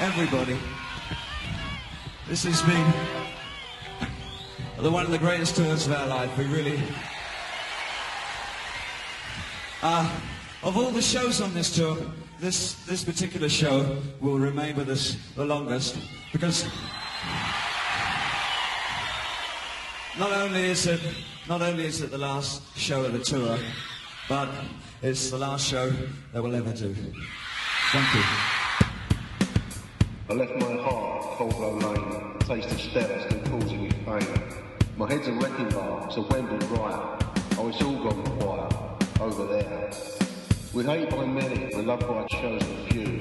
Everybody, this has been the one of the greatest tours of our life. We really uh, of all the shows on this tour, this, this particular show will remain with us the longest because not only is it, not only is it the last show of the tour, but it's the last show that we'll ever do. Thank you. I left my heart cold blow lane, taste of steps still causing me pain. My head's a wrecking bar, it's a Wembley riot. Oh, it's all gone quiet over there. We're hated by many, we're loved by a chosen few.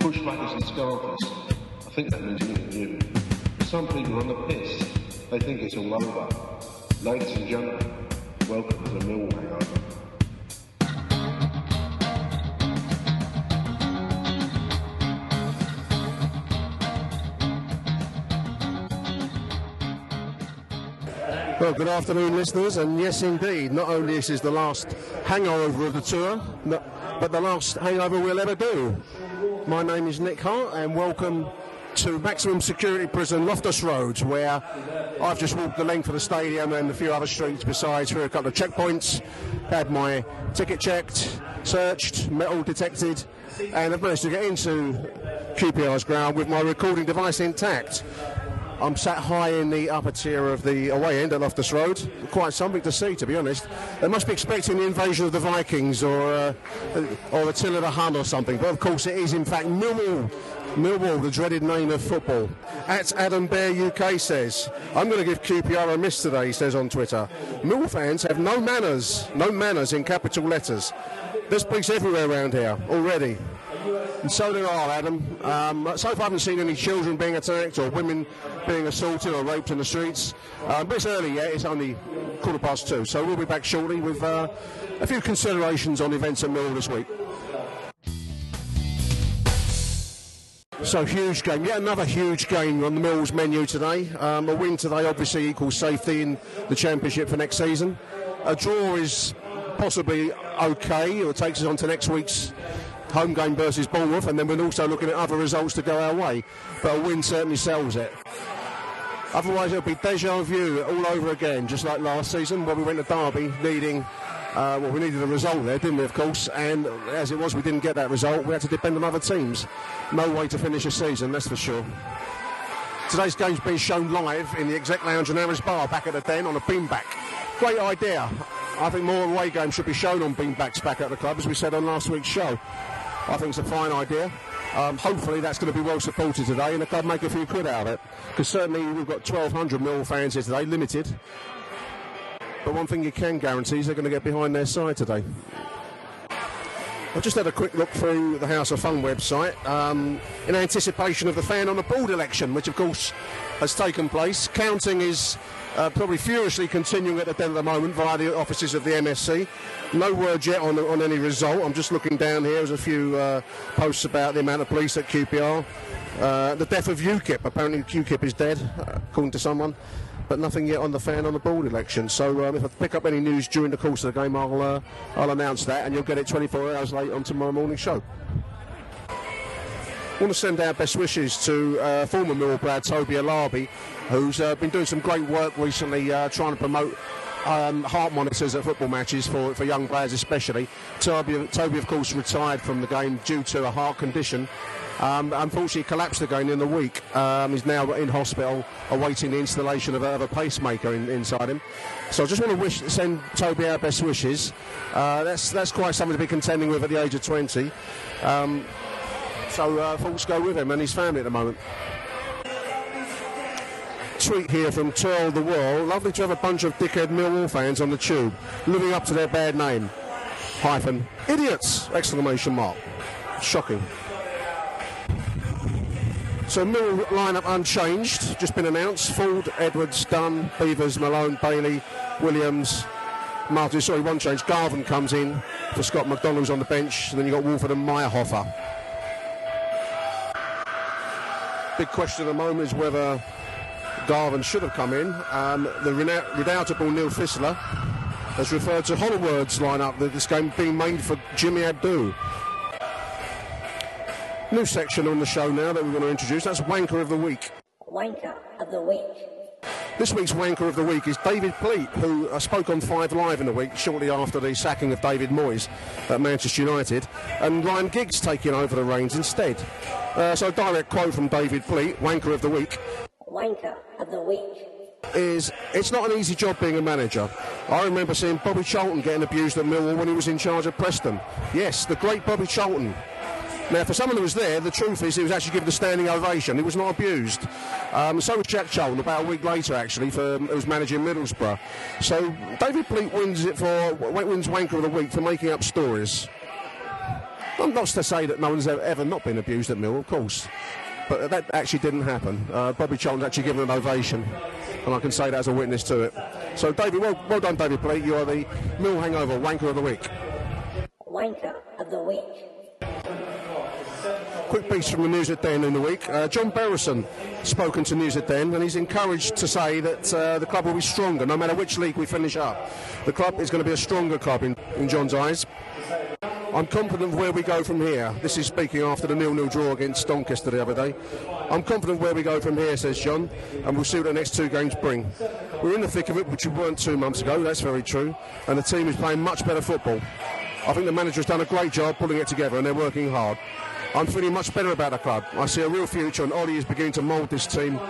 Pushbackers and scarfers, I think that means me and you. Some people are on the piss, they think it's all over. Ladies and gentlemen, welcome to the Millwall Well, good afternoon, listeners, and yes, indeed, not only this is the last hangover of the tour, but the last hangover we'll ever do. My name is Nick Hart, and welcome to maximum security prison Loftus Road, where I've just walked the length of the stadium and a few other streets besides through a couple of checkpoints, had my ticket checked, searched, metal detected, and I've managed to get into QPR's ground with my recording device intact. I'm sat high in the upper tier of the away end at Loftus Road. Quite something to see, to be honest. They must be expecting the invasion of the Vikings or uh, or of the Hun or something. But of course, it is in fact Millwall. Millwall, the dreaded name of football. At Adam Bear UK says, I'm going to give QPR a miss today, he says on Twitter. Mill fans have no manners, no manners in capital letters. There's police everywhere around here already. And so there are, Adam. Um, so far, I haven't seen any children being attacked or women being assaulted or raped in the streets. Um, but it's early yet, it's only quarter past two. So we'll be back shortly with uh, a few considerations on events at Mill this week. So huge game, yet another huge game on the Mills menu today. Um, a win today obviously equals safety in the championship for next season. A draw is possibly okay. It takes us on to next week's home game versus Bournemouth, and then we're also looking at other results to go our way. But a win certainly sells it. Otherwise, it'll be deja vu all over again, just like last season when we went to Derby needing. Uh, well, we needed a result there, didn't we, of course? And as it was, we didn't get that result. We had to depend on other teams. No way to finish a season, that's for sure. Today's game's been shown live in the Exec Lounge and Aaron's Bar back at the Den on a beamback. Great idea. I think more away games should be shown on beambacks back at the club, as we said on last week's show. I think it's a fine idea. Um, hopefully that's going to be well supported today and the club make a few quid out of it. Because certainly we've got 1,200 Mill fans here today, limited. But one thing you can guarantee is they're going to get behind their side today. I've just had a quick look through the House of Fun website um, in anticipation of the fan on the board election, which of course has taken place. Counting is uh, probably furiously continuing at the at the moment via the offices of the MSC. No word yet on, on any result. I'm just looking down here. There's a few uh, posts about the amount of police at QPR. Uh, the death of UKIP. Apparently, UKIP is dead, uh, according to someone. But nothing yet on the fan on the board election. So um, if I pick up any news during the course of the game, I'll uh, I'll announce that, and you'll get it 24 hours late on tomorrow morning show. I want to send our best wishes to uh, former Millwall Toby Alabi, who's uh, been doing some great work recently uh, trying to promote um, heart monitors at football matches for, for young players especially. Toby, Toby, of course, retired from the game due to a heart condition. Um, unfortunately, collapsed again in the week. Um, he's now in hospital awaiting the installation of a, of a pacemaker in, inside him. So I just want to wish, send Toby our best wishes. Uh, that's, that's quite something to be contending with at the age of 20. Um, so uh, thoughts go with him and his family at the moment tweet here from Turl the World. Lovely to have a bunch of dickhead Millwall fans on the tube, living up to their bad name. Hyphen idiots! Exclamation mark. Shocking. So Mill lineup unchanged, just been announced. Forde, Edwards, Dunne, Beevers, Malone, Bailey, Williams, Martin. Sorry, one change. Garvin comes in for Scott McDonald's on the bench. And then you've got Woolford and Maierhofer. Big question at the moment is whether Garvin should have come in. Um, the redoubtable Neil Fissler has referred to Hollywood's lineup that this game being made for Jimmy Abdou. New section on the show now that we're going to introduce. That's Wanker of the Week. Wanker of the Week. This week's Wanker of the Week is David Pleat, who uh, spoke on Five Live in the week shortly after the sacking of David Moyes at Manchester United, and Ryan Giggs taking over the reins instead. Uh, so, direct quote from David Pleat, Wanker of the Week. Wanker of the Week is it's not an easy job being a manager. I remember seeing Bobby Charlton getting abused at Millwall when he was in charge of Preston. Yes, the great Bobby Charlton. Now, for someone who was there, the truth is he was actually given a standing ovation. He was not abused. Um, so was Jack Charlton about a week later, actually, for who was managing Middlesbrough. So David Pleat wins it for wins Wanker of the Week for making up stories. I'm not to say that no one's ever not been abused at Mill, of course, but that actually didn't happen. Uh, Bobby Charlton's actually given an ovation, and I can say that as a witness to it. So, David, well, well done, David Pleat. You are the Mill Hangover Wanker of the Week. Wanker of the Week. Quick piece from the News at Den in the week. Uh, John Berylson spoken to News at Den, and he's encouraged to say that uh, the club will be stronger no matter which league we finish up. The club is going to be a stronger club in, in John's eyes. I'm confident where we go from here. This is speaking after the nil-nil draw against Doncaster the other day. I'm confident where we go from here, says John, and we'll see what the next two games bring. We're in the thick of it, which we weren't two months ago, that's very true, and the team is playing much better football. I think the manager has done a great job pulling it together, and they're working hard. I'm feeling much better about the club. I see a real future, and Ollie is beginning to mould this team.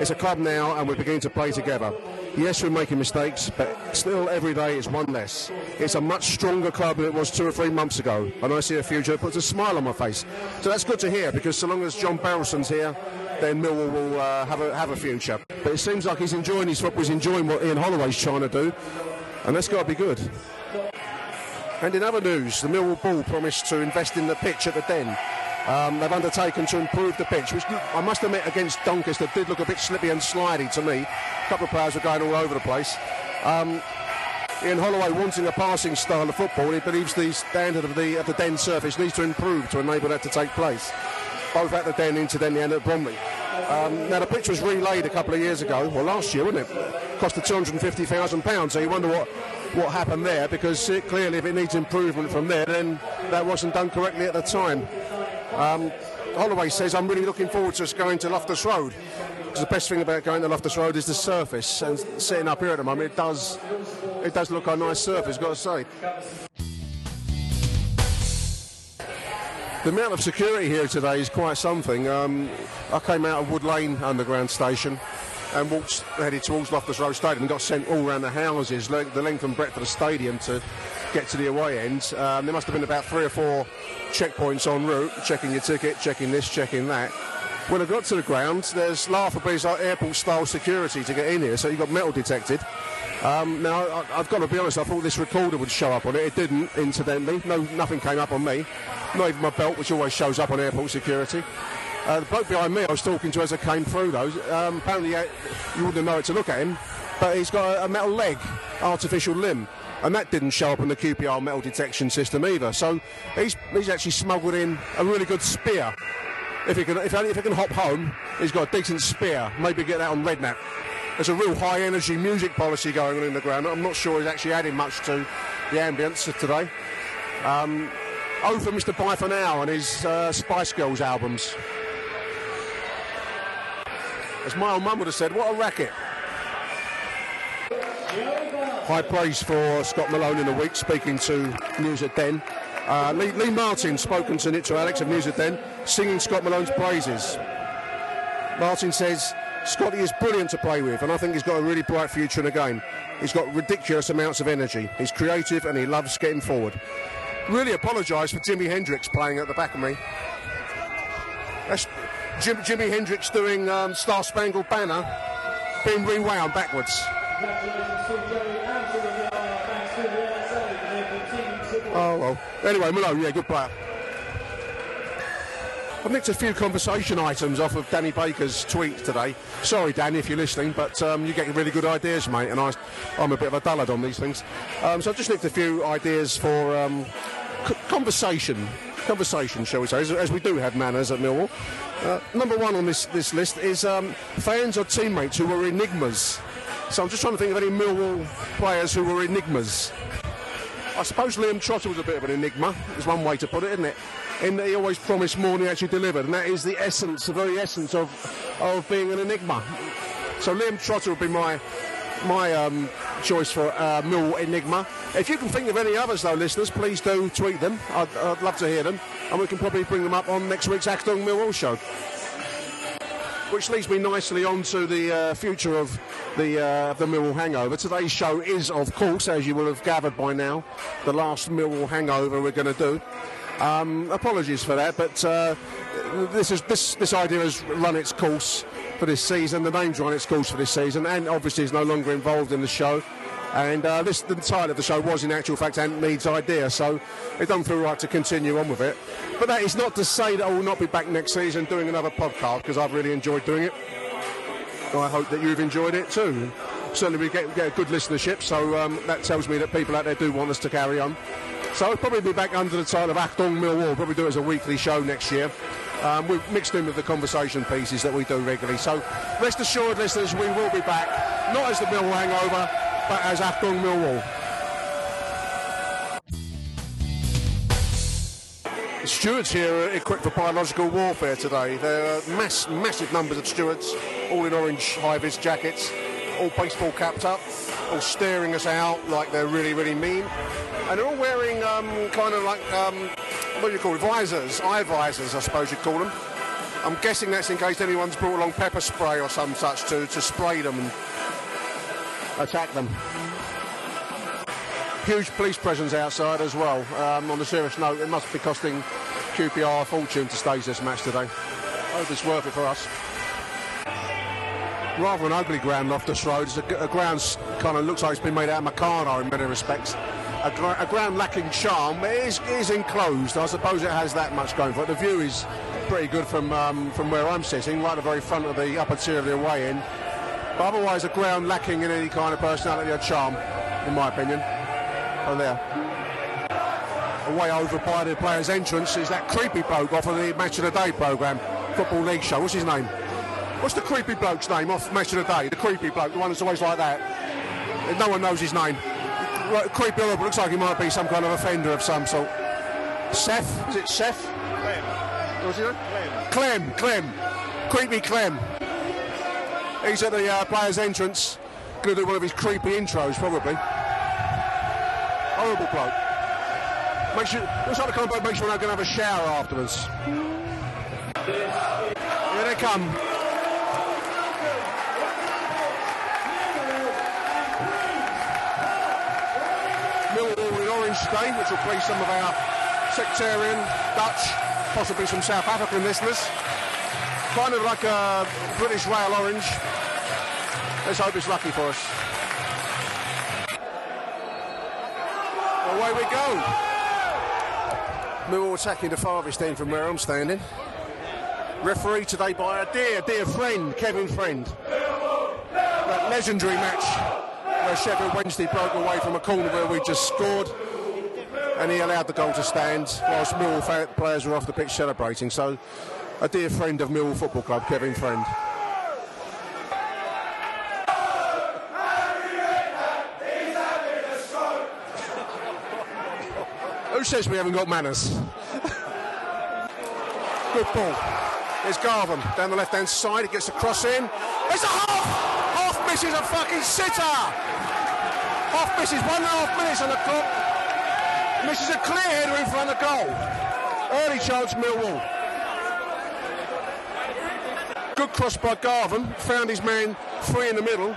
It's a club now, and we're beginning to play together. Yes, we're making mistakes, but still every day is one less. It's a much stronger club than it was two or three months ago, and I see a future that puts a smile on my face. So that's good to hear, because so long as John Berylson's here, then Millwall will uh, have, a, have a future. But it seems like he's enjoying his football, he's enjoying what Ian Holloway's trying to do, and that's got to be good. And in other news, the Millwall Ball promised to invest in the pitch at the Den. Um, they've undertaken to improve the pitch, which I must admit against Doncaster did look a bit slippy and slidey to me. A couple of players were going all over the place. Um, Ian Holloway wanting a passing style of football, he believes the standard of the of the Den surface needs to improve to enable that to take place, both at the Den, incidentally, and at Bromley. Um, now the pitch was relaid a couple of years ago, well last year, wasn't it? Cost two hundred and fifty thousand pounds. So you wonder what what happened there, because it, clearly if it needs improvement from there, then that wasn't done correctly at the time. Um, Holloway says, I'm really looking forward to us going to Loftus Road. Because the best thing about going to Loftus Road is the surface. And sitting up here at the moment, it does, it does look a nice surface, got to say. The amount of security here today is quite something. Um, I came out of Wood Lane Underground Station and walked headed towards Loftus Road Stadium and got sent all around the houses, the length and breadth of the stadium to get to the away end. Um, there must have been about three or four checkpoints en route, checking your ticket, checking this, checking that. When I got to the ground, there's laughably like airport-style security to get in here, so you've got metal detected. Um, now, I, have got to be honest, I thought this recorder would show up on it. It didn't, incidentally. No, nothing came up on me. Not even my belt, which always shows up on airport security. Uh, the bloke behind me I was talking to as I came through, though, um, apparently uh, you wouldn't know it to look at him, but he's got a, a metal leg, artificial limb and that didn't show up in the QPR metal detection system either. So he's, he's actually smuggled in a really good spear. If he can, if, if he can hop home, he's got a decent spear. Maybe get that on Redknapp. There's a real high energy music policy going on in the ground. I'm not sure he's actually adding much to the ambience of today. Um, oh, Mr. Bye for Now and his uh, Spice Girls albums. As my old mum would have said, what a racket. High praise for Scott Malone in the week, speaking to News at Den. Uh, Lee, Lee, Martin spoken to Nitro Alex of News at Den, singing Scott Malone's praises. Martin says Scotty is brilliant to play with, and I think he's got a really bright future in the game. He's got ridiculous amounts of energy. He's creative and he loves getting forward. Really apologise for Jimi Hendrix playing at the back of me. That's Jim, Jimi Hendrix doing um, Star Spangled Banner, being rewound backwards. Oh well. Anyway, Malone, yeah, good player. I've nicked a few conversation items off of Danny Baker's tweets today. Sorry, Danny, if you're listening, but um, you get really good ideas, mate, and I, I'm a bit of a dullard on these things. Um, so I've just nicked a few ideas for um, c- conversation, conversation, shall we say, as, as, we do have manners at Millwall. Uh, number one on this, this list is um, fans or teammates who were enigmas. So I'm just trying to think of any Millwall players who were enigmas. I suppose Liam Trotter was a bit of an enigma, is one way to put it, isn't it? In that he always promised more than he actually delivered, and that is the essence, the very essence of, of being an enigma. So Liam Trotter would be my my um, choice for uh, Mill Enigma. If you can think of any others, though, listeners, please do tweet them. I'd, I'd love to hear them, and we can probably bring them up on next week's Achtung Millwall show. Which leads me nicely on to the uh, future of the uh, the Millwall Hangover. Today's show is, of course, as you will have gathered by now, the last Millwall Hangover we're going to do. Um, apologies for that, but uh, this is this this idea has run its course for this season. The name's run its course for this season, and obviously is no longer involved in the show. And uh, this, the title of the show was, in actual fact, Ant Mead's idea, so it doesn't feel right to continue on with it. But that is not to say that I will not be back next season doing another podcast because I've really enjoyed doing it. I hope that you've enjoyed it too. Certainly, we get, get a good listenership, so um, that tells me that people out there do want us to carry on. So I'll probably be back under the title of Achtung Millwall. Probably do it as a weekly show next year. Um, we've mixed in with the conversation pieces that we do regularly. So rest assured, listeners, we will be back, not as the Millwall Hangover, but as Achtung Millwall. The stewards here are equipped for biological warfare today. There are mass, massive numbers of stewards, all in orange high-vis jackets, all baseball capped up, all staring us out like they're really, really mean. And they're all wearing um, kind of like, um, what do you call it, visors, eye visors, I suppose you'd call them. I'm guessing that's in case anyone's brought along pepper spray or some such to, to spray them and attack them. Huge police presence outside as well. Um, on a serious note, it must be costing QPR a fortune to stage this match today. Hope it's worth it for us. Rather an ugly ground, Loftus Road. It's a, a ground kind of looks like it's been made out of Meccano in many respects. A, a ground lacking charm. It is, is, enclosed. I suppose it has that much going for it. The view is pretty good from um, from where I'm sitting, right at the very front of the upper tier of the away end. But otherwise, a ground lacking in any kind of personality or charm, in my opinion. Oh, there. Away over by the player's entrance is that creepy bloke off of the Match of the Day programme, Football League show. What's his name? What's the creepy bloke's name off Match of the Day? The creepy bloke, the one that's always like that. No one knows his name. Creepy bloke looks like he might be some kind of offender of some sort. Seth? Is it Seth? Clem. What's his name? Clem. Clem. Clem. Creepy Clem. He's at the uh, player's entrance. Going to do one of his creepy intros, probably. Horrible bloke. Make sure, looks like the bloke makes sure I'm going to have a shower afterwards. Here they come. Millwall in orange today, which will please some of our sectarian, Dutch, possibly some South African listeners. Kind of like a British rail orange. Let's hope it's lucky for us. Away we go. Millwall attacking the farthest end from where I'm standing. Referee today by a dear, dear friend, Kevin Friend. That legendary match where Sheffield Wednesday broke away from a corner where we just scored and he allowed the goal to stand whilst Millwall players were off the pitch celebrating. So, a dear friend of Millwall Football Club, Kevin Friend. Says we haven't got manners? Good ball. There's Garvin down the left hand side. He gets a cross in. It's a Hoff! Hoff misses a fucking sitter! Hoff misses one and a half minutes on the clock. Misses a clear header in front of goal. Early chance Millwall. Good cross by Garvin. Found his man free in the middle.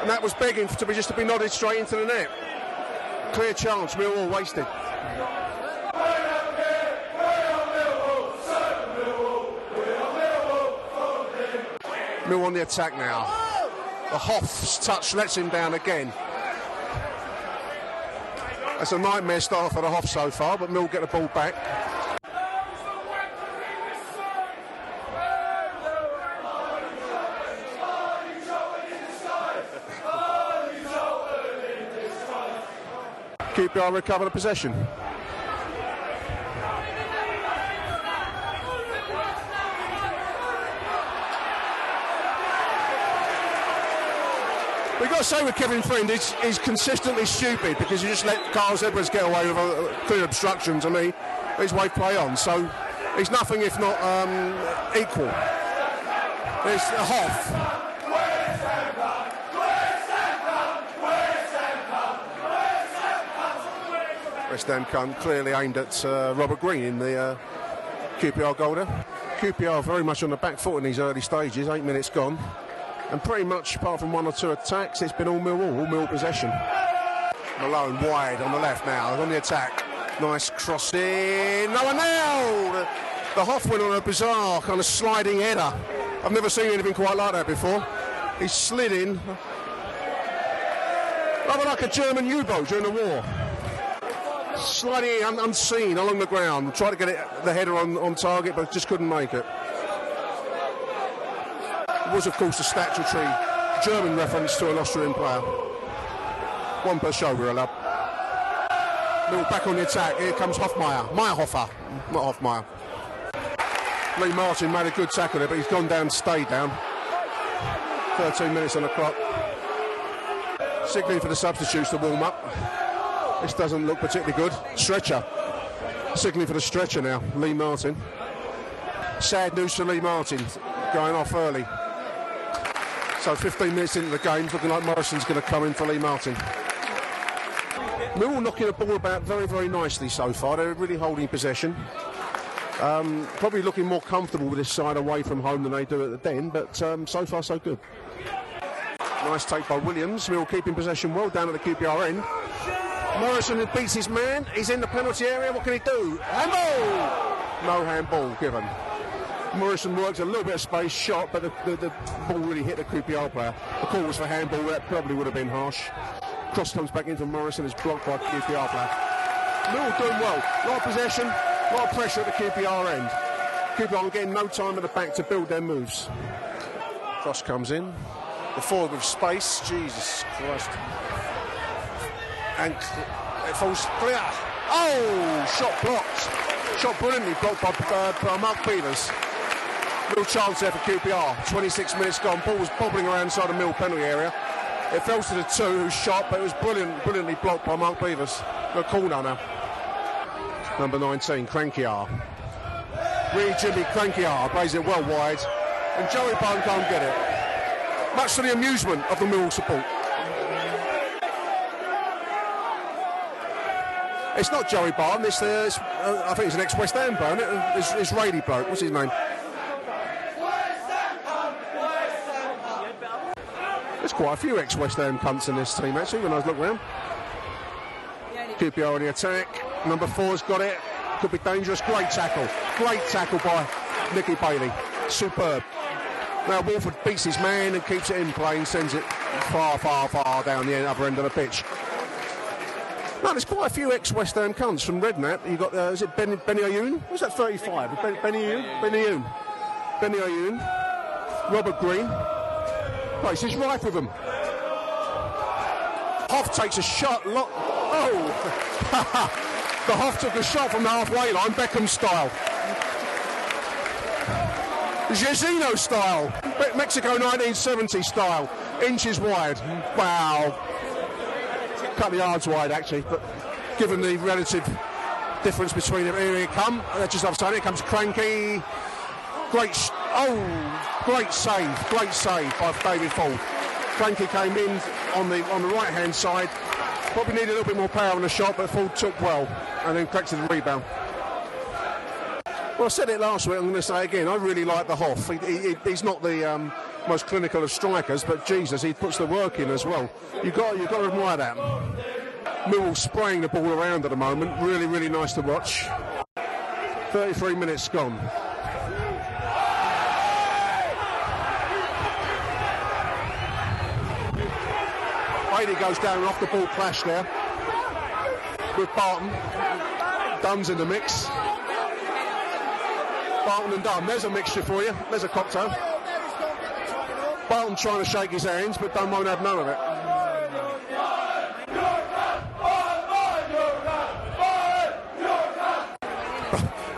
And that was begging to be just to be nodded straight into the net. Clear chance, Millwall wasted. Mill on the attack now. The Hoff's touch lets him down again. That's a nightmare start for the Hoff so far, but Mill get the ball back. QPR recover the possession. We've got to say with Kevin Friend, he's, he's consistently stupid because he just let Carlos Edwards get away with a, clear obstruction to me. His way play on, so he's nothing if not um, equal. It's a Hoff. West Ham come clearly aimed at uh, Robert Green in the uh, QPR golder. QPR very much on the back foot in these early stages, eight minutes gone. And pretty much, apart from one or two attacks, it's been all Millwall, all Mill possession. Malone wide on the left now, on the attack. Nice cross in. No one nailed! The Hoff went on a bizarre kind of sliding header. I've never seen anything quite like that before. He slid in, rather like a German U-boat during the war sliding un- unseen along the ground, tried to get it, the header on, on target, but just couldn't make it. It was, of course, a statutory German reference to an Austrian player. One per show, we're allowed. Mill back on the attack. Here comes Hoffmeyer. Maierhofer, not Hoffmeyer. Lee Martin made a good tackle there, but he's gone down, stayed down. 13 minutes on the clock. Signaling for the substitutes to warm up. This doesn't look particularly good. Stretcher. Signaling for the stretcher now. Lee Martin. Sad news for Lee Martin. Going off early. So 15 minutes into the game, looking like Morison's going to come in for Lee Martin. Millwall knocking the ball about very, very nicely so far. They're really holding possession. Um, probably looking more comfortable with this side away from home than they do at the Den, but um, so far so good. Nice take by Williams. Mill keeping possession well down at the QPR end. Morison beats his man. He's in the penalty area. What can he do? Handball! No handball given. Morison worked a little bit of space, shot, but the, the, the ball really hit the QPR player. The call was for handball. That probably would have been harsh. Cross comes back into Morison. Is blocked by QPR player. Mill doing well. A lot of possession. A lot of pressure at the QPR end. QPR getting no time at the back to build their moves. Cross comes in. The forward with space. Jesus Christ and it falls clear. Oh, shot blocked. Shot brilliantly blocked by, uh, by Mark Beevers. Real chance there for QPR. 26 minutes gone. Ball was bobbling around inside the middle penalty area. It fell to the two who shot, but it was brilliant, brilliantly blocked by Mark Beevers. The corner now. Number 19, Kranjčar. Really Jimmy Kranjčar plays it well wide, and Joey Bone can't get it. Much to the amusement of the Mill support. It's not Joey Barton. It's, uh, it's uh, I think it's an ex-West Ham bloke. It? It's, Rady bloke. What's his name? There's quite a few ex-West Ham cunts in this team actually. When I looking around, QPR on the attack. Number four's got it. Could be dangerous. Great tackle. Great tackle by Nicky Bailey. Superb. Now Woolford beats his man and keeps it in play and sends it far, far, far down the other end of the pitch. No, there's quite a few ex-West Ham cunts from Redknapp. You got, uh, is it Ben, Benayoun? What's that, 35? Ben, Benayoun? Benny Ayoun. Benayoun. Robert Green. Place is rife with them. Hoff takes a shot. Lo- oh! the Hoff took a shot from the halfway line, Beckham style. Jezino style. Mexico 1970 style. Inches wide. Wow couple of yards wide actually, but given the relative difference between them, here he come, uh, just offside, here comes Cranky, great, sh- oh, great save, great save by David Forde. Cranky came in on the on the right hand side. Probably needed a little bit more power on the shot, but Forde took well and then collected the rebound. Well, I said it last week. I'm going to say again. I really like the Hoff. He, he, he's not the um, most clinical of strikers, but Jesus, he puts the work in as well. You got you got to admire that. Millwall spraying the ball around at the moment. Really, really nice to watch. 33 minutes gone. Brady goes down off the ball clash there with Barton. Dunne's in the mix. Barton and Dunne. There's a mixture for you. There's a cocktail. Barton trying to shake his hands, but Dunne won't have none of it.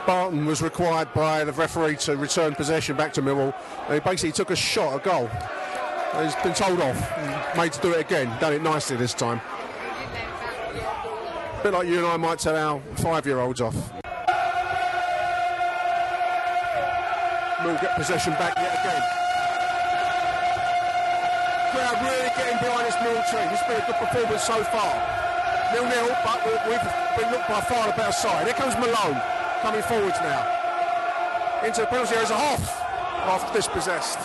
Barton was required by the referee to return possession back to Millwall. And he basically took a shot, a goal. He's been told off, made to do it again. Done it nicely this time. A bit like you and I might tell our five-year-olds off. Mill get possession back yet Crowd really getting behind this Mill team. It's been a good performance so far. Nil nil, but we've been looked by far the better side. Here comes Malone coming forwards now. Into the penalty area is a Hoff after dispossessed.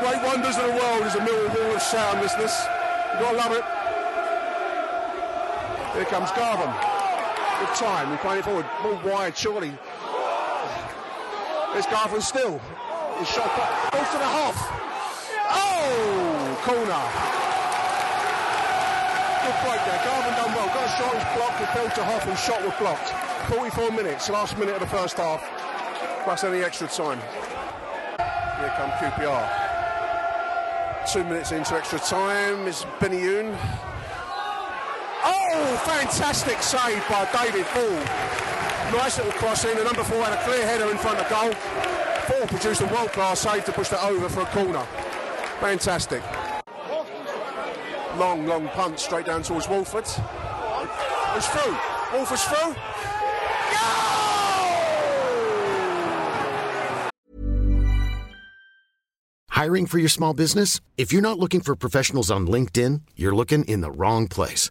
Great wonders of the world is a Millwall wall of sound, listeners. You've got to love it. Here comes Garvin. Good time. We playing it forward. Ball wide, surely. There's Garvin still. His shot back. Goes to the Hoff. Oh! Corner. Good break there. Garvin done well. Got a shot was blocked. It fell to Hoff and shot was blocked. 44 minutes. Last minute of the first half. Plus any extra time. Here come QPR. Two minutes into extra time is Benayoun. Oh, fantastic save by David Ball. Nice little crossing. The number four had a clear header in front of goal. Ball produced a world-class save to push that over for a corner. Fantastic. Long, long punt straight down towards Woolford. It's through. Woolford's through. Hiring for your small business? If you're not looking for professionals on LinkedIn, you're looking in the wrong place.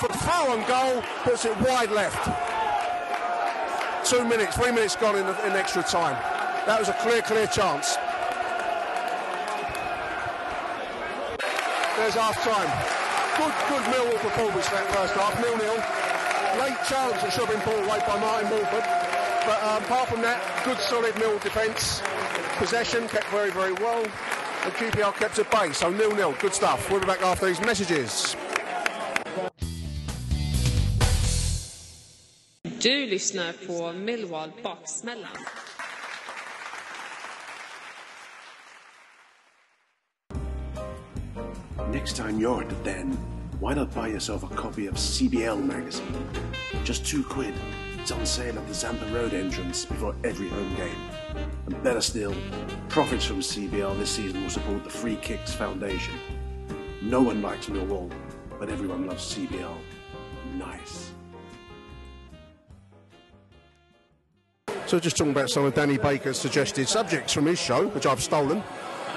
Woolford foul on goal, puts it wide left. Two minutes, three minutes gone in, in extra time. That was a clear, clear chance. There's half time. Good, good Millwall performance that first half, nil nil. Late should have been brought away by Martyn Woolford. But um, apart from that, good solid Mill defence. Possession kept very, very well. And QPR kept at bay, so nil nil. Good stuff. We'll be back after these messages. Du lyssnar på Millwall Baksmällan. Next time you're at the den, why not buy yourself a copy of CBL magazine? Just two quid. It's on sale at the Zampa Road entrance before every home game. And better still, profits from CBL this season will support the Free Kicks Foundation. No one likes Millwall, but everyone loves CBL. Nice. So just talking about some of Danny Baker's suggested subjects from his show, which I've stolen,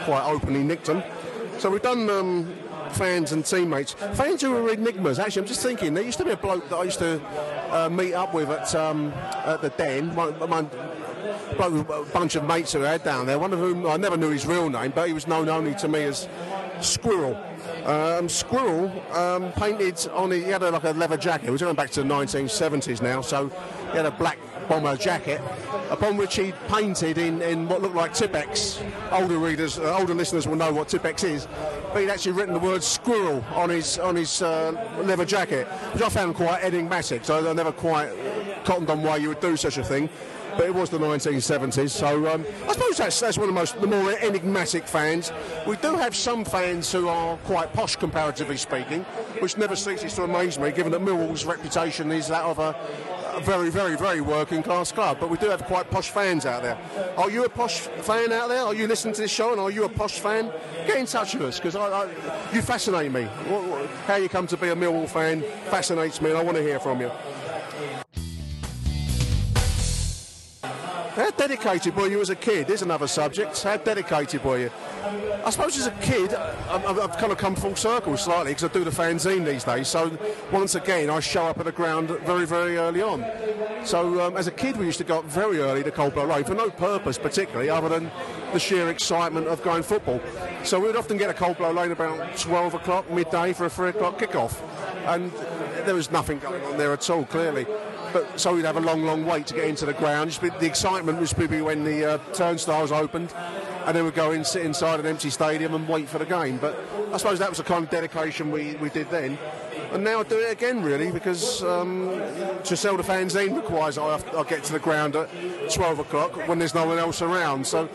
quite openly nicked them. So we've done um, fans and teammates. Fans who are enigmas. Actually, I'm just thinking, there used to be a bloke that I used to uh, meet up with at, um, at the Den. Bloke, a bunch of mates who I had down there, one of whom I never knew his real name, but he was known only to me as Squirrel. Um, Squirrel um, painted on it, he had a, like a leather jacket, we're going back to the 1970s now, so he had a black bomber jacket, upon which he painted in, in what looked like Tipp-Ex. Older readers, uh, older listeners will know what Tipp-Ex is, but he'd actually written the word squirrel on his on his uh, leather jacket, which I found quite enigmatic. So I never quite cottoned on why you would do such a thing. But it was the 1970s, so um, I suppose that's, that's one of the most the more enigmatic fans. We do have some fans who are quite posh, comparatively speaking, which never ceases to amaze me, given that Millwall's reputation is that of a, a very, very, very working class club. But we do have quite posh fans out there. Are you a posh fan out there? Are you listening to this show and are you a posh fan? Get in touch with us because you fascinate me. How you come to be a Millwall fan fascinates me and I want to hear from you. How dedicated were you as a kid? There's another subject. How dedicated were you? I suppose as a kid, I've, kind of come full circle slightly because I do the fanzine these days. So once again, I show up at the ground very, very early on. So um, as a kid, we used to go up very early to Coldblow Road for no purpose particularly, other than the sheer excitement of going football. So we'd often get a Coldblow Lane about 12 o'clock midday for a 3 o'clock kickoff, and there was nothing going on there at all, clearly but so we'd have a long, long wait to get into the ground. The excitement was maybe when the uh, turnstiles opened, and then we'd go in, sit inside an empty stadium and wait for the game. But I suppose that was the kind of dedication we, we did then. And now I do it again, really, because um, to sell the fanzine requires I, I get to the ground at 12 o'clock when there's no one else around. So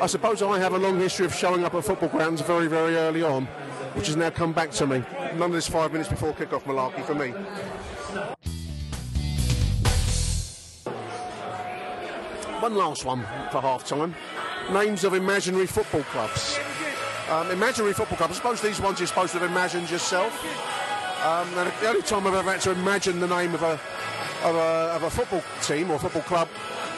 I suppose I have a long history of showing up at football grounds very, very early on, which has now come back to me. None of this five minutes before kick-off malarkey for me. One last one for half time. Names of imaginary football clubs. Um, imaginary football clubs. I suppose these ones you're supposed to have imagined yourself. Um, the only time I've ever had to imagine the name of a, of a, of a football team or football club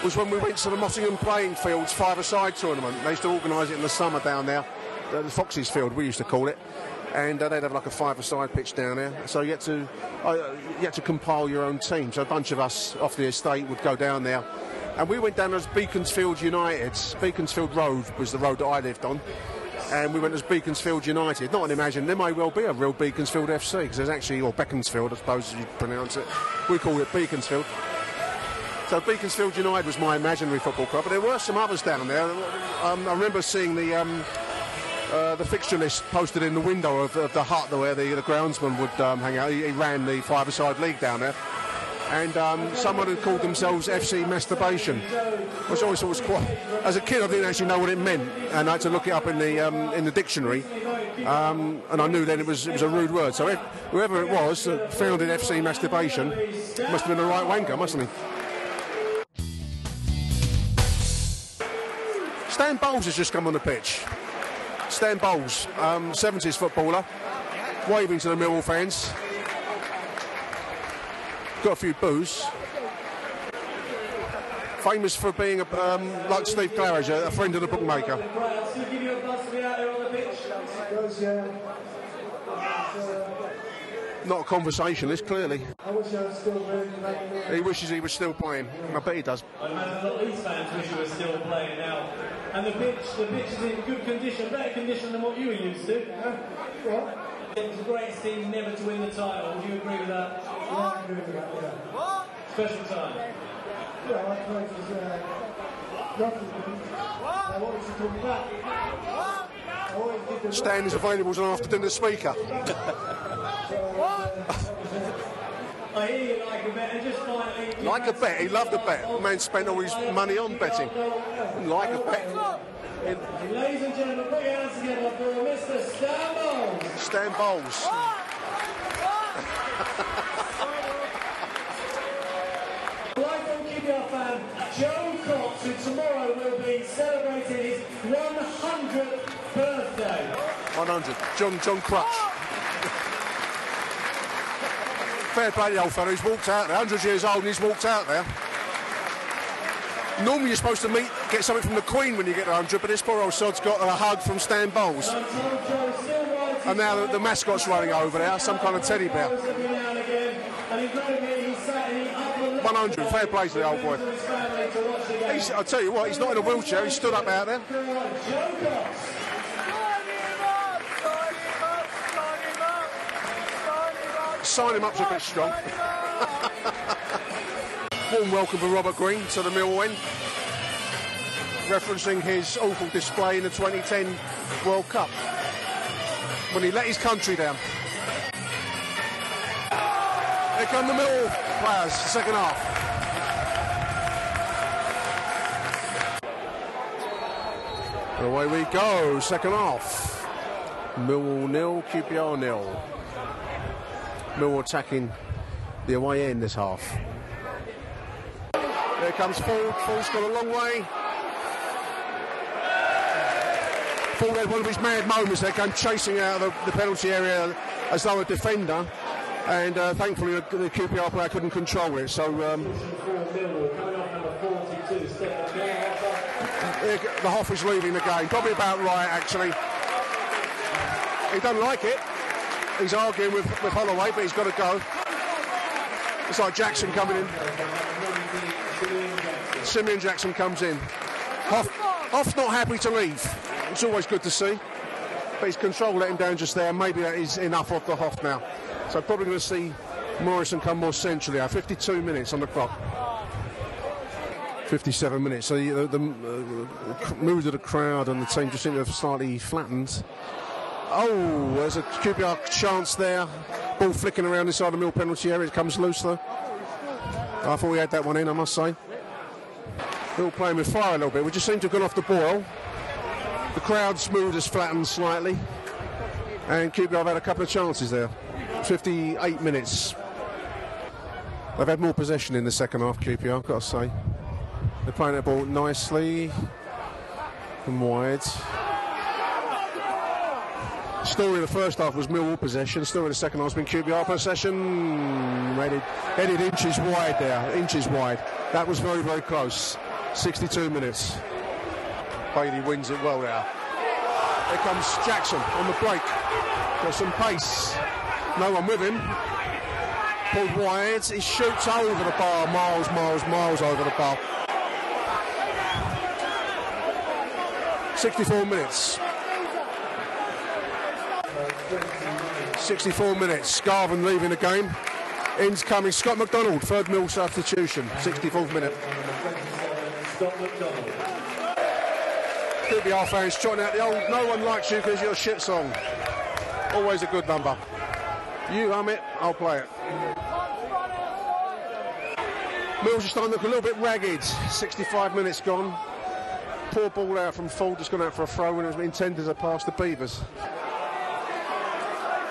was when we went to the Mottingham Playing Fields five-a-side tournament. They used to organise it in the summer down there, uh, the Foxes Field we used to call it, and uh, they'd have like a five-a-side pitch down there. So you had to uh, you had to compile your own team. So a bunch of us off the estate would go down there and we went down as Beaconsfield United. Beaconsfield Road was the road that I lived on. And we went as Beaconsfield United. Not an imagine, there may well be a real Beaconsfield FC, because there's actually, or Beaconsfield, I suppose, you pronounce it. We call it Beaconsfield. So Beaconsfield United was my imaginary football club, but there were some others down there. Um, I remember seeing the um, uh, the fixture list posted in the window of, of the hut where the, the groundsman would um, hang out. He, he ran the five-a-side league down there and um, someone had called themselves FC Masturbation, which I always thought was quite. As a kid, I didn't actually know what it meant, and I had to look it up in the um, in the dictionary, um, and I knew then it was it was a rude word. So if, whoever it was that founded FC Masturbation must have been a right wanker, mustn't he? Stan Bowles has just come on the pitch. Stan Bowles, 70s um, footballer, waving to the Millwall fans got a few boos. Famous for being, a, um, like Steve Claridge, a, a friend of the bookmaker. Not a conversationalist, clearly. He wishes he was still playing. I bet he does. I imagine a lot of these fans wish he was still playing now. And the pitch, the pitch is in good condition, better condition than what you were used to. What? It was a great team never to win the title. Would you agree with that? Yeah, I agree with that, yeah. Special time. Yeah, I suppose it was uh, I wanted to come back. Stan is available as an after dinner speaker. I hear you like a bet, and just finally. Like a bet, he loved a bet. The man spent all his money on betting. Like a bet. Ladies and gentlemen, put your hands together for Mr. Stan Bowles. Stan Bowles. Fan Joe Cox, who tomorrow will be celebrating his 100th birthday. 100. John John Crutch. Fair play the old fella. He's walked out there. 100 years old and he's walked out there. Normally you're supposed to meet, get something from the Queen when you get to 100, but this poor old sod's got a hug from Stan Bowles. And now the, the mascot's running over there, some kind of teddy bear. 100, fair play to the old boy. He's, I'll tell you what, he's not in a wheelchair, he stood up out there. Sign him up's a bit strong. Warm welcome for Robert Green to the Mill win, referencing his awful display in the 2010 World Cup when he let his country down. Here come the Mill players, second half. And away we go, second half. Millwall nil, QPR nil. Millwall attacking the away end this half. There comes Forde. Forde's got a long way. Forde had one of his mad moments there, came chasing out of the, the penalty area as though a defender. And uh, thankfully, the, QPR player couldn't control it. So um, the Hoff is leaving the game. Probably about right, actually. He doesn't like it. He's arguing with, with Holloway, but he's got to go. It's like Jackson coming in. Simeon Jackson comes in. Hoff, Hoff's not happy to leave. It's always good to see. But his control let him down just there. Maybe that is enough of the Hoff now. So probably going to see Morison come more centrally. 52 minutes on the clock. 57 minutes. So the, the, uh, mood of the crowd and the team just seem to have slightly flattened. Oh, there's a QPR chance there. Ball flicking around inside the mill penalty area. It comes loose though. I thought we had that one in, I must say. Still playing with fire a little bit. We just seem to have gone off the boil. The crowd's mood has flattened slightly. And QPR have had a couple of chances there. 58 minutes. They've had more possession in the second half, QPR, I've got to say. They're playing that ball nicely and wide. Story of the first half was Millwall possession. Story of the second half has been QPR possession. Headed, headed inches wide there, inches wide. That was very, very close. 62 minutes. Bailey wins it well there. Here comes Jackson on the break. Got some pace. No one with him. Pulled wide. He shoots over the bar. Miles, miles, miles over the bar. 64 minutes. 64 minutes. Scarvin leaving the game. In's coming. Scott McDonald, third mill substitution. 64th minute. Scott McDonald. QPR fans trotting out the old No One Likes You Because You're Shit song. Always a good number. You hum it, I'll play it. Mills is starting to look a little bit ragged. 65 minutes gone. Poor ball out from Forde, just gone out for a throw when it was intended as a pass to Beevers.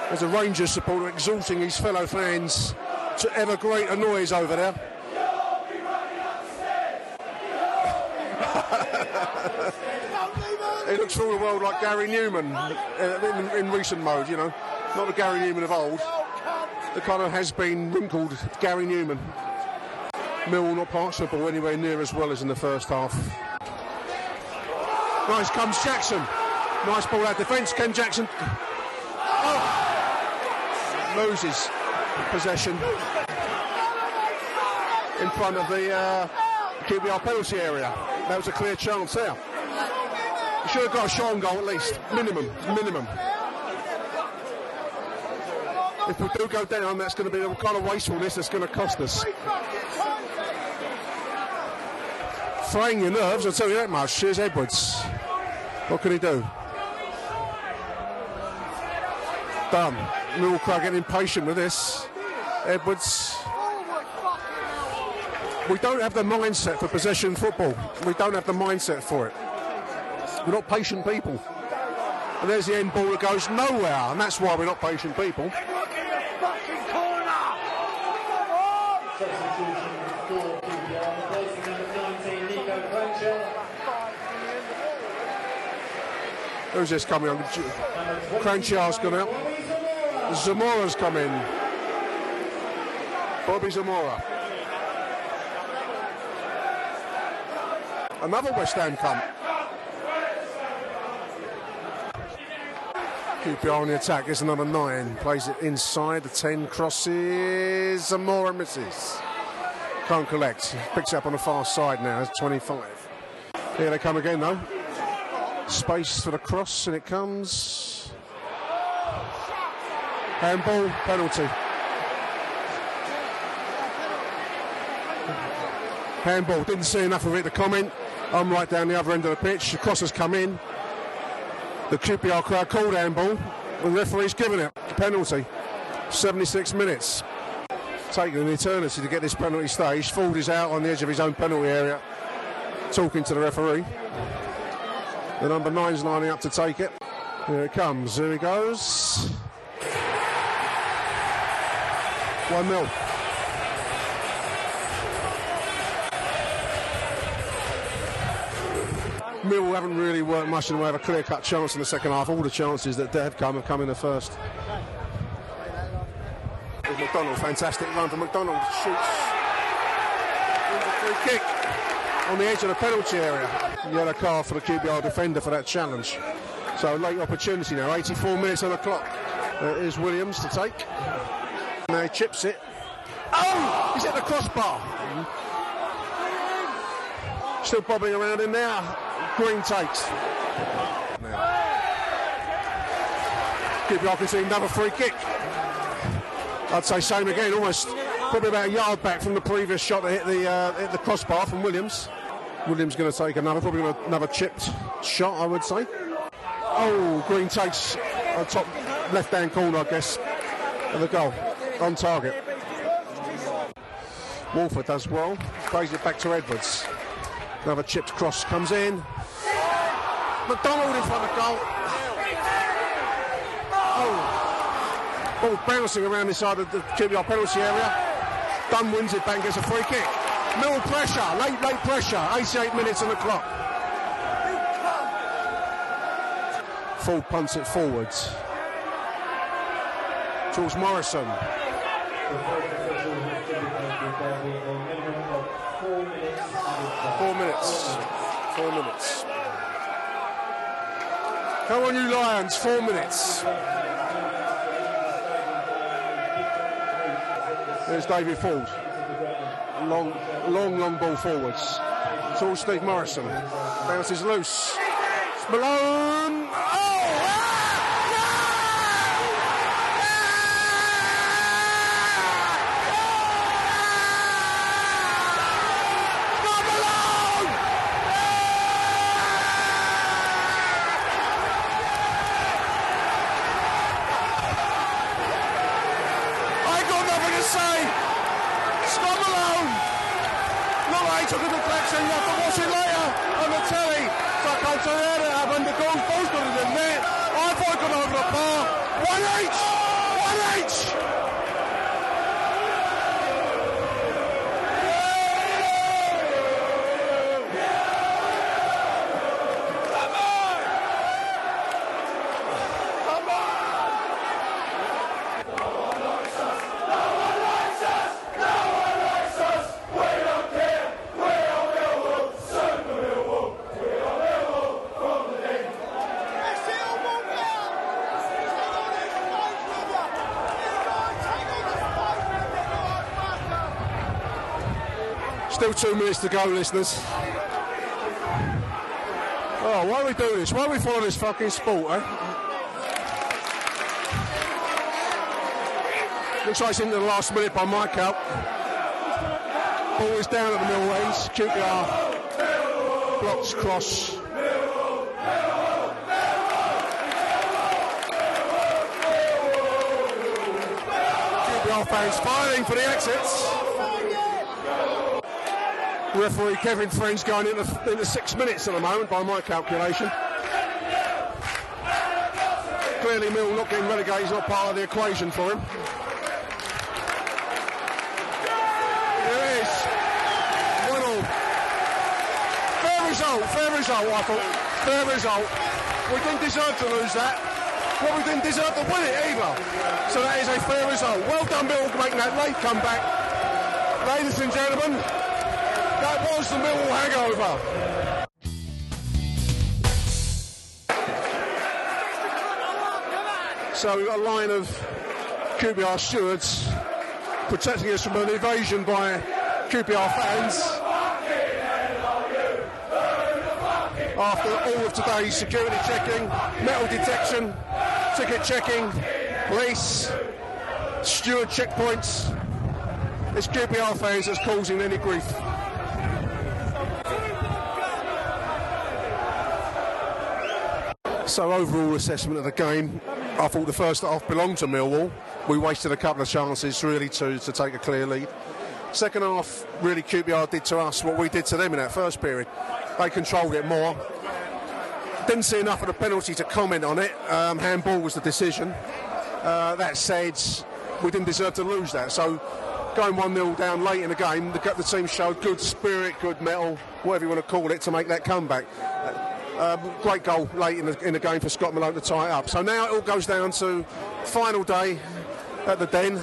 There's a Rangers supporter exalting his fellow fans to ever greater noise over there. he looks all the world like Gary Numan uh, in, in recent mode, you know. Not the Gary Numan of old. The kind of has been wrinkled Gary Numan. Mill not pass the ball anywhere near as well as in the first half. Nice comes Jackson. Nice ball out defence. Ken Jackson oh. loses possession in front of the uh, QPR penalty area. That was a clear chance there. Should have got a shot goal at least. Minimum. Minimum. If we do go down, that's going to be the kind of wastefulness that's going to cost us. Fraying your nerves, I'll tell you that much. Here's Edwards. What can he do? Done. Millcrow getting impatient with this. Edwards. We don't have the mindset for possession football. We don't have the mindset for it. We're not patient people. And there's the end ball that goes nowhere, and that's why we're not patient people. Who's this coming on? Kranjčar's gone out. Zamora's come in. Bobby Zamora. Another West Ham come. QPR on the attack It's number nine. Plays it inside the 10. Crosses. Zamora misses. Can't collect. Picks up on the far side now. It's 25. Here they come again though. Space for the cross and it comes. Handball, penalty. Handball, didn't see enough of it to comment. I'm right down the other end of the pitch. The cross has come in. The QPR crowd called handball. The referee's given it. Penalty. 76 minutes. Taking an eternity to get this penalty stage. Forde is out on the edge of his own penalty area, talking to the referee. The number nine's lining up to take it. Here it comes. Here he goes. 1 0. Mill haven't really worked much in the way of a clear cut chance in the second half. All the chances that have come have come in the first. McDonald, fantastic run from McDonald. Shoots. Free kick on the edge of the penalty area. Yellow card for the QPR defender for that challenge. So late opportunity now, 84 minutes on the clock. There is Williams to take. Now he chips it. Oh! He's at the crossbar. Still bobbing around in there. Green takes. QPR can see another free kick. I'd say same again, almost probably about a yard back from the previous shot that hit the uh, hit the crossbar from Williams. Williams going to take another, probably another chipped shot, I would say. Oh, Green takes a top left-hand corner, I guess, of the goal on target. Woolford does well, plays it back to Edwards. Another chipped cross comes in. McDonald in front of goal. Oh, ball bouncing around inside of the QPR penalty area. Dunne wins it, back gets a free kick. Mill pressure, late, late pressure. 88 minutes on the clock. Full punts it forwards. George Morison. Four minutes. Four minutes. Come on, you Lions. Four minutes. There's David Forde. Long, long, long ball forwards. It's all Steve Morison. Bounces loose. It's Malone. Oh got nothing to say. Scott Malone. Not like he took a deflection. You have to watch it later on the telly. So I can't tell you how it happened. The goal goal's got it in there. I thought it got over the bar. One H. One H. Still two minutes to go, listeners. Oh, why are we doing this? Why are we following this fucking sport, eh? Looks like it's into the last minute by my count. Ball is down at the middle ends. QPR blocks cross. QPR fans fighting for the exits. Referee Kevin Friends going into, into six minutes at the moment by my calculation. Clearly Mill not getting relegated is not part of the equation for him. There is. One all. Fair result, fair result, I thought. Fair result. We didn't deserve to lose that. Well, we didn't deserve to win it either. So that is a fair result. Well done, Millwall, making that late comeback. Ladies and gentlemen, that was the hangover. So we've got a line of QPR stewards protecting us from an invasion by QPR fans. After all of today's security checking, metal detection, ticket checking, police, steward checkpoints, it's QPR fans that's causing any grief. So overall assessment of the game, I thought the first half belonged to Millwall. We wasted a couple of chances really to, to take a clear lead. Second half, really QPR did to us what we did to them in that first period. They controlled it more. Didn't see enough of the penalty to comment on it. Um, handball was the decision. Uh, that said, we didn't deserve to lose that. So going 1 0 down late in the game, the, the team showed good spirit, good metal, whatever you want to call it, to make that comeback. Um, great goal late in the, in the game for Scott Malone to tie it up. So now it all goes down to final day at the Den.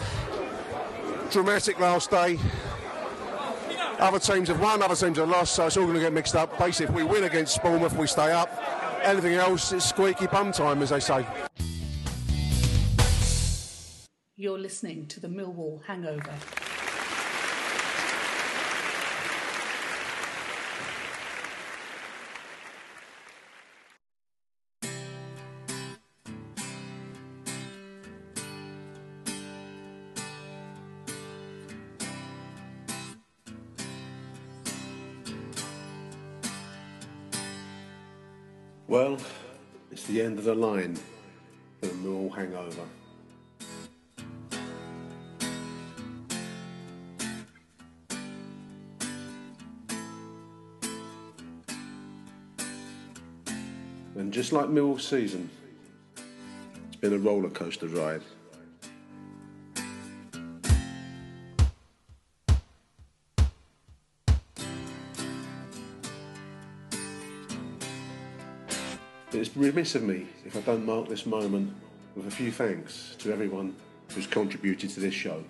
Dramatic last day. Other teams have won, other teams have lost, so it's all going to get mixed up. Basically, if we win against Bournemouth, we stay up. Anything else is squeaky bum time, as they say. You're listening to the Millwall Hangover. Well, it's the end of the line for the Millwall hangover. And just like Millwall's season, it's been a roller coaster ride. It's remiss of me if I don't mark this moment with a few thanks to everyone who's contributed to this show.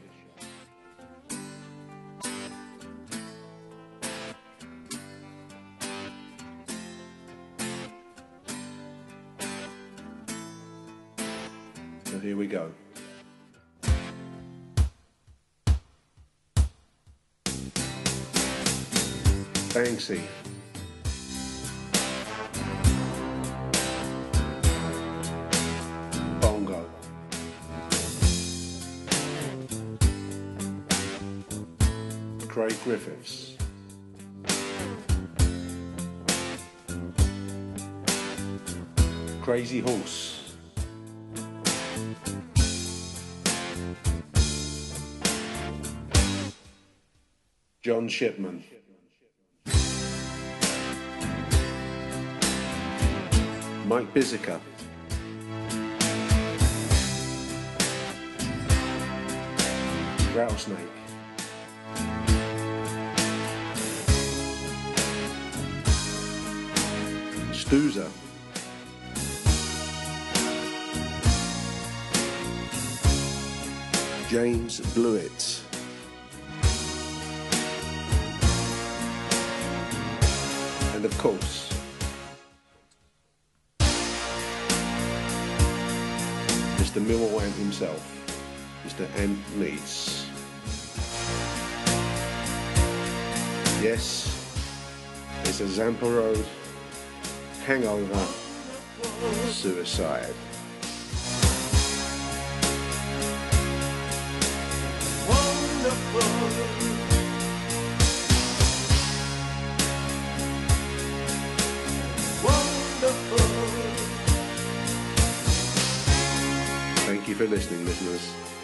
So here we go. Banksy. Griffiths. Crazy Horse. John Shipman. Mike Bizica. Rattlesnake. Stoozer. James Blewett. And of course, Mr. Millwall Ant himself, Mr. Ant Leeds. Yes, it's a Zampa Road hangover suicide. Thank you for listening, listeners.